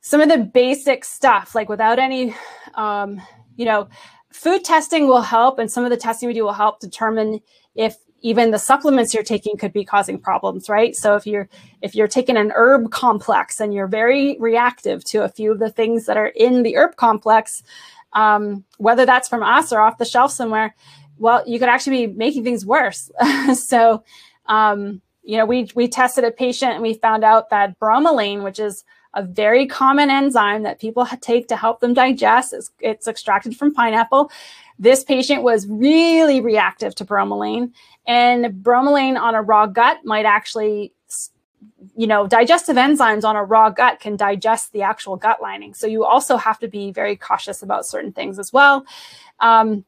Speaker 2: Some of the basic stuff, like without any, um, you know, food testing will help, and some of the testing we do will help determine if even the supplements you're taking could be causing problems right? So if you're if you're taking an herb complex and you're very reactive to a few of the things that are in the herb complex um, whether that's from us or off the shelf somewhere well you could actually be making things worse. [laughs] So um, you know we we tested a patient and we found out that bromelain which is a very common enzyme that people take to help them digest. It's, it's, extracted from pineapple. This patient was really reactive to bromelain, and bromelain on a raw gut might actually, you know, digestive enzymes on a raw gut can digest the actual gut lining. So you also have to be very cautious about certain things as well. Um,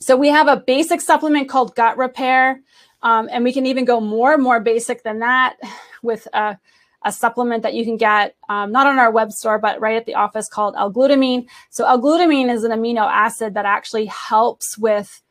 Speaker 2: so we have a basic supplement called Gut Repair, um, and we can even go more and more basic than that with a a supplement that you can get um, not on our web store, but right at the office called L-glutamine. So L-glutamine is an amino acid that actually helps with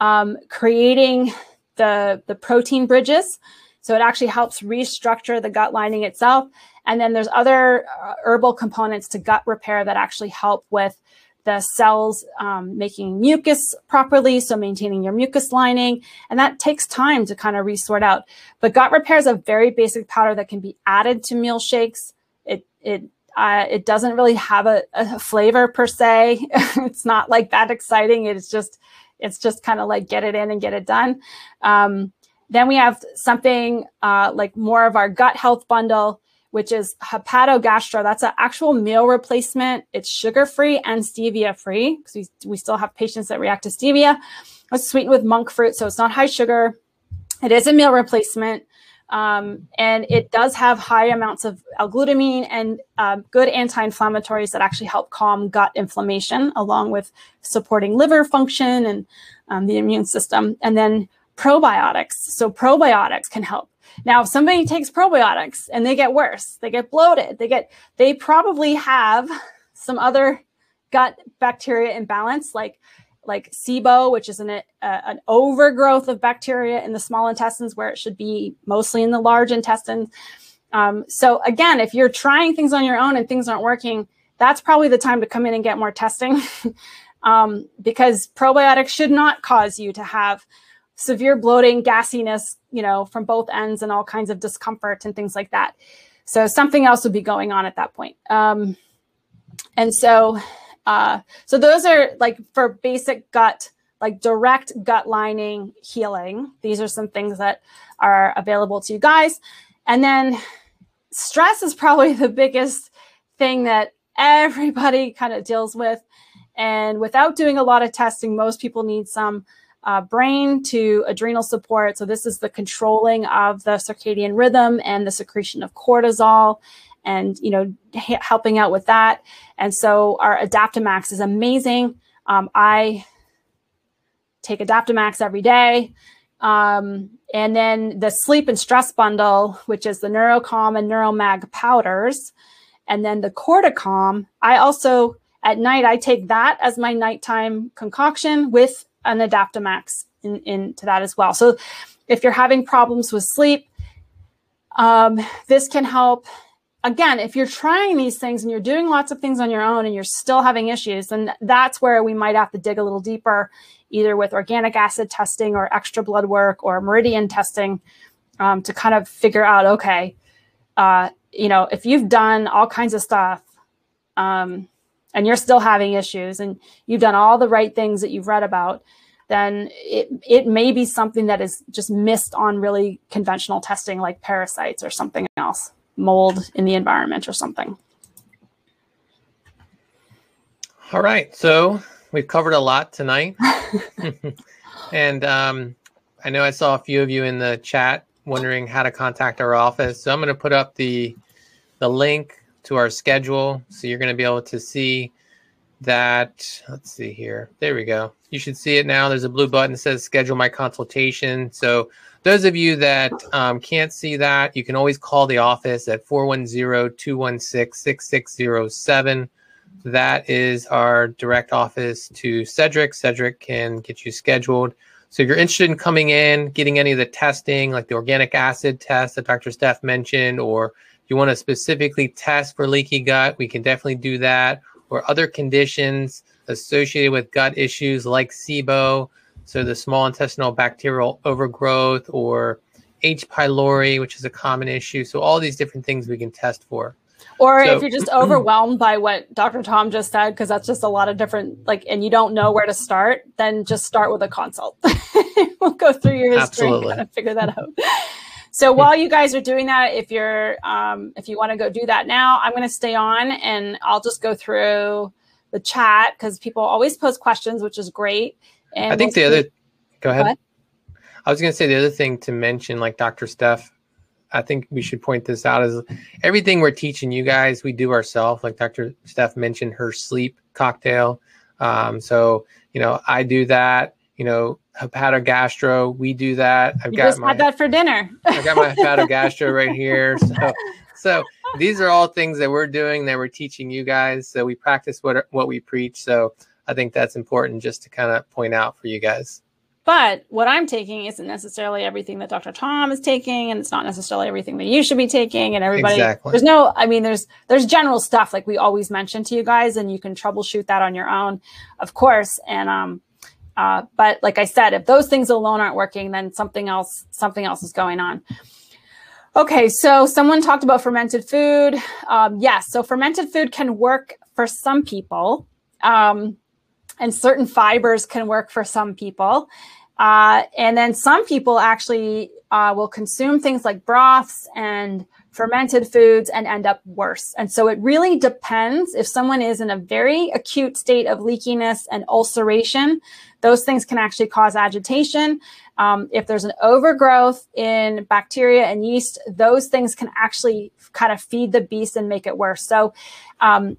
Speaker 2: um, creating the, the protein bridges. So it actually helps restructure the gut lining itself. And then there's other uh, herbal components to gut repair that actually help with the cells um, making mucus properly, so maintaining your mucus lining. And that takes time to kind of resort out. But gut repair is a very basic powder that can be added to meal shakes. It, it, uh, it doesn't really have a, a flavor per se. [laughs] it's not like that exciting. It's just, it's just kind of like get it in and get it done. Um, then we have something uh, like more of our gut health bundle which is hepatogastro. That's an actual meal replacement. It's sugar free and stevia free because we, we still have patients that react to stevia. It's sweetened with monk fruit, so it's not high sugar. It is a meal replacement. Um, and it does have high amounts of L-glutamine and uh, good anti-inflammatories that actually help calm gut inflammation, along with supporting liver function and um, the immune system. And then probiotics. So probiotics can help now, if somebody takes probiotics and they get worse, they get bloated, they get, they probably have some other gut bacteria imbalance, like like SIBO, which is an, uh, an overgrowth of bacteria in the small intestines where it should be mostly in the large intestines. Um, so again, if you're trying things on your own and things aren't working, that's probably the time to come in and get more testing [laughs] um, because probiotics should not cause you to have severe bloating, gassiness, you know, from both ends and all kinds of discomfort and things like that. So something else would be going on at that point. Um, and so, uh, so those are like for basic gut, like direct gut lining healing. These are some things that are available to you guys. And then stress is probably [laughs] the biggest thing that everybody kind of deals with. And without doing a lot of testing, most people need some uh, brain to adrenal support. So this is the controlling of the circadian rhythm and the secretion of cortisol and, you know, helping out with that. And so our Adaptomax is amazing. Um, I take Adaptomax every day. Um, and then the sleep and stress bundle, which is the Neurocalm and Neuromag powders. And then the Corticom, I also, at night, I take that as my nighttime concoction with an Adaptomax in, into that as well. So if you're having problems with sleep, um, this can help. Again, if you're trying these things and you're doing lots of things on your own and you're still having issues, then that's where we might have to dig a little deeper, either with organic acid testing or extra blood work or meridian testing um, to kind of figure out okay, uh, you know, if you've done all kinds of stuff um, and you're still having issues and you've done all the right things that you've read about, then it, it may be something that is just missed on really conventional testing like parasites or something else, mold in the environment or something.
Speaker 1: All right. So we've covered a lot tonight. [laughs] and um, I know I saw a few of you in the chat wondering how to contact our office. So I'm going to put up the the link to our schedule. So you're going to be able to see that. Let's see here. There we go. You should see it now. There's a blue button that says schedule my consultation. So those of you that um, can't see that, you can always call the office at 410-216-6607. That is our direct office to Cedric. Cedric can get you scheduled. So if you're interested in coming in, getting any of the testing, like the organic acid test that Dr. Steph mentioned, or you want to specifically test for leaky gut, we can definitely do that. Or other conditions associated with gut issues like SIBO, so the small intestinal bacterial overgrowth, or H. pylori, which is a common issue. So all these different things we can test for.
Speaker 2: Or so, if you're just [clears throat] overwhelmed by what Dr. Tom just said, because that's just a lot of different, like, and you don't know where to start, then just start with a consult. [laughs] we'll go through your history Absolutely. and kind of figure that out. So while you guys are doing that, if you're, um, if you want to go do that now, I'm going to stay on and I'll just go through the chat because people always post questions, which is great.
Speaker 1: And I think we'll the see- other, go ahead. I was going to say the other thing to mention, like Dr. Steph I think we should point this out is everything we're teaching you guys, we do ourselves. Like Dr. Steph mentioned her sleep cocktail. Um, so, you know, I do that, you know, hepatogastro, we do that.
Speaker 2: I've you got just my, had that for dinner.
Speaker 1: I've got my hepatogastro right [laughs] here. So, so these are all things that we're doing that we're teaching you guys. So we practice what, what we preach. So I think that's important just to kind of point out for you guys.
Speaker 2: But what I'm taking isn't necessarily everything that Dr. Tom is taking, and it's not necessarily everything that you should be taking. And everybody, exactly. there's no, I mean, there's there's general stuff like we always mention to you guys, and you can troubleshoot that on your own, of course. And um, uh, but like I said, if those things alone aren't working, then something else something else is going on. Okay, so someone talked about fermented food. Um, yes, so fermented food can work for some people. Um, and certain fibers can work for some people. Uh, and then some people actually uh, will consume things like broths and fermented foods and end up worse. And so it really depends if someone is in a very acute state of leakiness and ulceration, those things can actually cause agitation. Um, if there's an overgrowth in bacteria and yeast, those things can actually kind of feed the beast and make it worse. So um,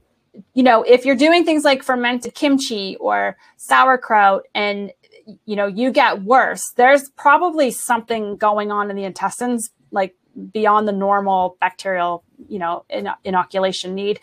Speaker 2: you know, if you're doing things like fermented kimchi or sauerkraut and you know, you get worse, there's probably something going on in the intestines like beyond the normal bacterial, you know, in, inoculation need.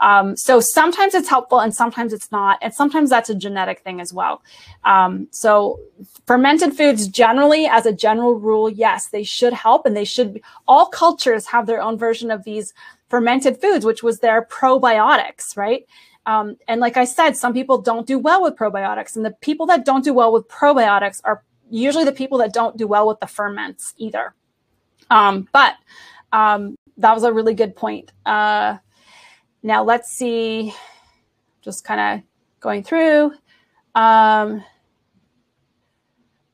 Speaker 2: Um, so sometimes it's helpful and sometimes it's not. And sometimes that's a genetic thing as well. Um, so fermented foods generally, as a general rule, yes, they should help and they should, all cultures have their own version of these fermented foods, which was their probiotics, right? Um, and like I said, some people don't do well with probiotics, and the people that don't do well with probiotics are usually the people that don't do well with the ferments either. Um, but um, that was a really good point. Uh, now let's see, just kind of going through. Um,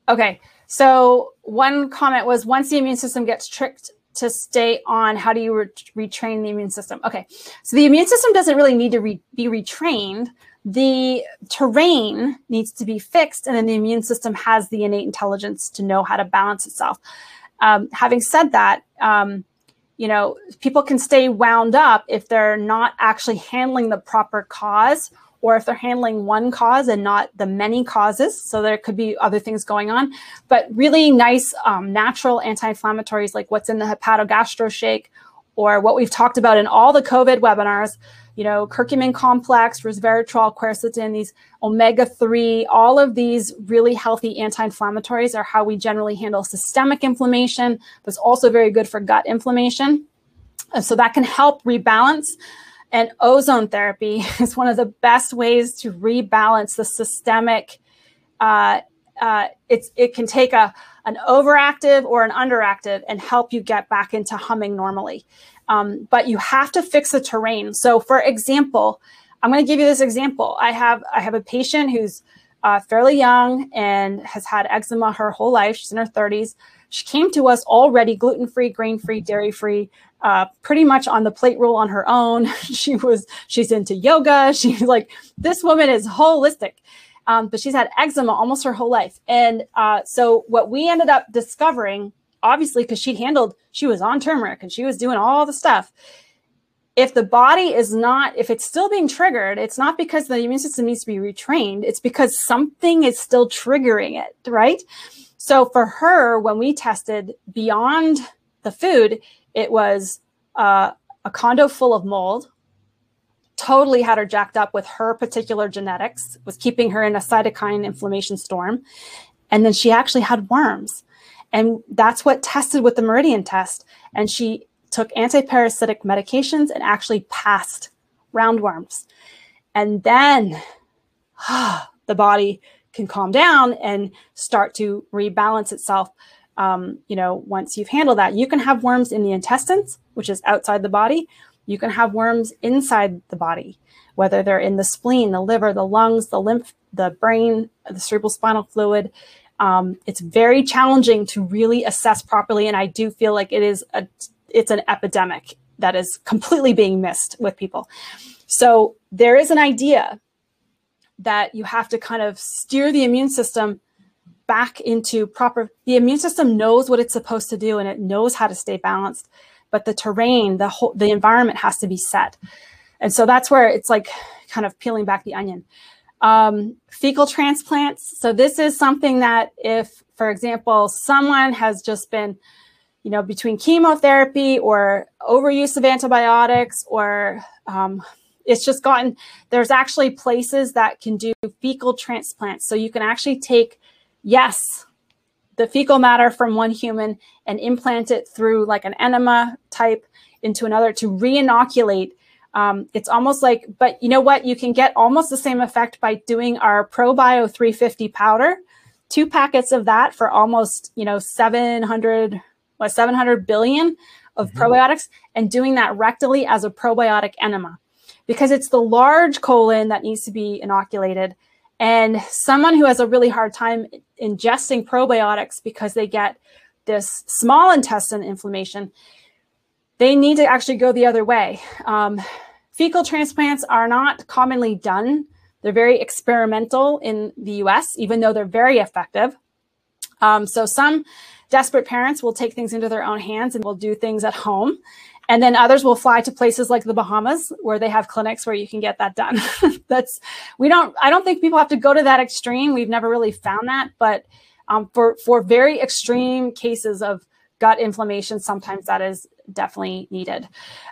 Speaker 2: okay, so one comment was once the immune system gets tricked to stay on how do you re- retrain the immune system okay so the immune system doesn't really need to re- be retrained the terrain needs to be fixed and then the immune system has the innate intelligence to know how to balance itself um, having said that um, you know people can stay wound up if they're not actually handling the proper cause or if they're handling one cause and not the many causes. So there could be other things going on, but really nice um, natural anti-inflammatories like what's in the hepatogastro shake or what we've talked about in all the COVID webinars, you know, curcumin complex, resveratrol, quercetin, these omega-3, all of these really healthy anti-inflammatories are how we generally handle systemic inflammation, but it's also very good for gut inflammation. And so that can help rebalance. And ozone therapy [laughs] is one of the best ways to rebalance the systemic. Uh, uh, it's it can take a an overactive or an underactive and help you get back into humming normally. Um, but you have to fix the terrain. So, for example, I'm going to give you this example. I have I have a patient who's uh, fairly young and has had eczema her whole life. She's in her 30s. She came to us already gluten free, grain free, dairy free, uh, pretty much on the plate rule on her own. [laughs] she was she's into yoga. She's like this woman is holistic. Um, but she's had eczema almost her whole life. And uh, so what we ended up discovering, obviously, because she handled, she was on turmeric and she was doing all the stuff. If the body is not, if it's still being triggered, it's not because the immune system needs to be retrained. It's because something is still triggering it, right? So for her, when we tested beyond the food, it was uh, a condo full of mold, totally had her jacked up with her particular genetics, was keeping her in a cytokine inflammation storm. And then she actually had worms. And that's what tested with the Meridian test. And she took antiparasitic medications and actually passed roundworms. And then [sighs] the body can calm down and start to rebalance itself. Um, you know, once you've handled that, you can have worms in the intestines, which is outside the body, you can have worms inside the body, whether they're in the spleen, the liver, the lungs, the lymph, the brain, the cerebral spinal fluid. Um, it's very challenging to really assess properly, and I do feel like it is a it's an epidemic that is completely being missed with people. So there is an idea that you have to kind of steer the immune system back into proper the immune system knows what it's supposed to do and it knows how to stay balanced but the terrain, the whole, the environment has to be set. And so that's where it's like kind of peeling back the onion. Um, fecal transplants. So this is something that if, for example, someone has just been, you know, between chemotherapy or overuse of antibiotics or um, it's just gotten, there's actually places that can do fecal transplants. So you can actually take, yes, the fecal matter from one human and implant it through like an enema type into another to re-inoculate. Um, it's almost like, but you know what? You can get almost the same effect by doing our ProBio 350 powder, two packets of that for almost, you know, 700, what, 700 billion of mm-hmm. probiotics and doing that rectally as a probiotic enema because it's the large colon that needs to be inoculated and someone who has a really hard time ingesting probiotics because they get this small intestine inflammation, they need to actually go the other way. Um, fecal transplants are not commonly done. They're very experimental in the US, even though they're very effective. Um, so some desperate parents will take things into their own hands and will do things at home. And then others will fly to places like the Bahamas where they have clinics where you can get that done. [laughs] That's, we don't, I don't think people have to go to that extreme. We've never really found that. But um, for, for very extreme cases of gut inflammation, sometimes that is definitely needed.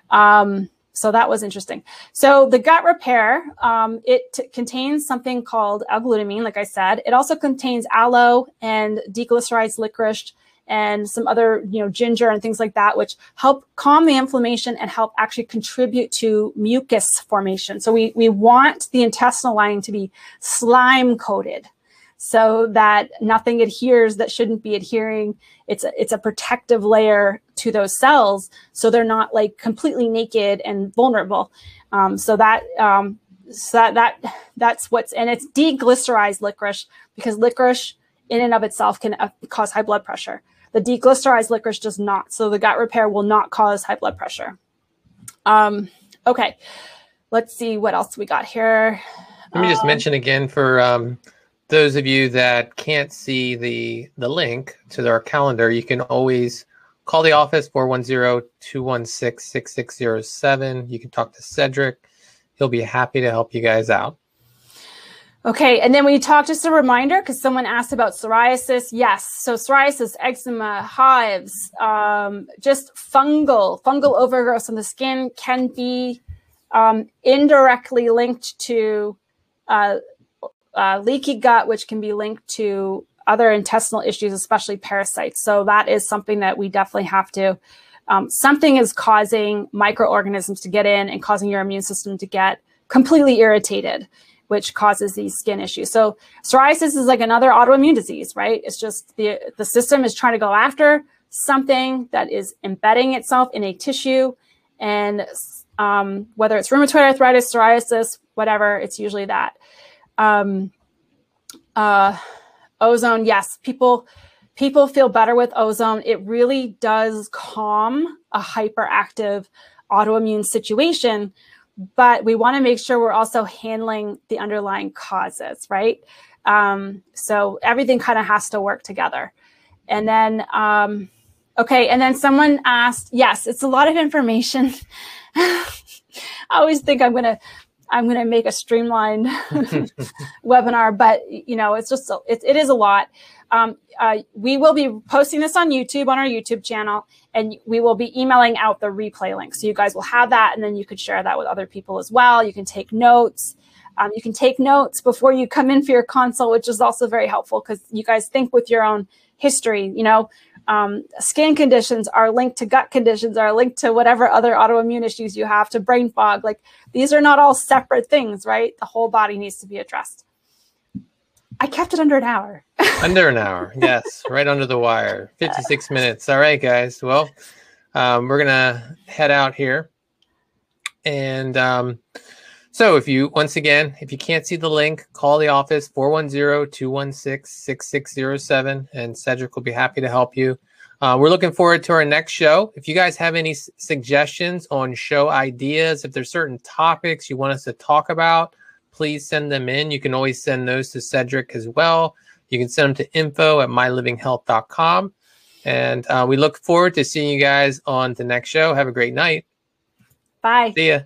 Speaker 2: Um, so that was interesting. So the gut repair, um, it contains something called L-glutamine, like I said. It also contains aloe and deglycerized licorice and some other, you know, ginger and things like that, which help calm the inflammation and help actually contribute to mucus formation. So we, we want the intestinal lining to be slime coated so that nothing adheres that shouldn't be adhering. It's a, it's a protective layer to those cells so they're not like completely naked and vulnerable. Um, so that um, so that, that that's what's and it's deglycerized licorice because licorice in and of itself can uh, cause high blood pressure. The deglycerized licorice does not. So the gut repair will not cause high blood pressure. Um, okay, let's see what else we got here.
Speaker 1: Let me just um, mention again for um, those of you that can't see the the link to our calendar, you can always call the office 410-216-6607. You can talk to Cedric. He'll be happy to help you guys out.
Speaker 2: Okay, and then you talk, just a reminder, because someone asked about psoriasis. Yes, so psoriasis, eczema, hives, um, just fungal, fungal overgrowth on the skin can be um, indirectly linked to uh, uh, leaky gut, which can be linked to other intestinal issues, especially parasites. So that is something that we definitely have to. Um, something is causing microorganisms to get in and causing your immune system to get completely irritated which causes these skin issues. So psoriasis is like another autoimmune disease, right? It's just the the system is trying to go after something that is embedding itself in a tissue, and um, whether it's rheumatoid arthritis, psoriasis, whatever, it's usually that. Um, uh, ozone, yes, people people feel better with ozone. It really does calm a hyperactive autoimmune situation but we want to make sure we're also handling the underlying causes, right? Um, so everything kind of has to work together. And then, um, okay, and then someone asked, yes, it's a lot of information. [laughs] I always think I'm gonna I'm gonna make a streamlined [laughs] webinar, but you know, it's just it, it is a lot. Um, uh, we will be posting this on YouTube on our YouTube channel, and we will be emailing out the replay link. So you guys will have that, and then you could share that with other people as well. You can take notes. Um, you can take notes before you come in for your consult, which is also very helpful because you guys think with your own history. You know, um, skin conditions are linked to gut conditions, are linked to whatever other autoimmune issues you have, to brain fog. Like these are not all separate things, right? The whole body needs to be addressed. I kept it under an hour. [laughs]
Speaker 1: under an hour, yes, right under the wire. 56 minutes. All right, guys. Well, um, we're to head out here. And um, so if you, once again, if you can't see the link, call the office 410-216-6607 and Cedric will be happy to help you. Uh, we're looking forward to our next show. If you guys have any s- suggestions on show ideas, if there's certain topics you want us to talk about, please send them in. You can always send those to Cedric as well. You can send them to info at mylivinghealth.com. And uh, we look forward to seeing you guys on the next show. Have a great night.
Speaker 2: Bye.
Speaker 1: See ya.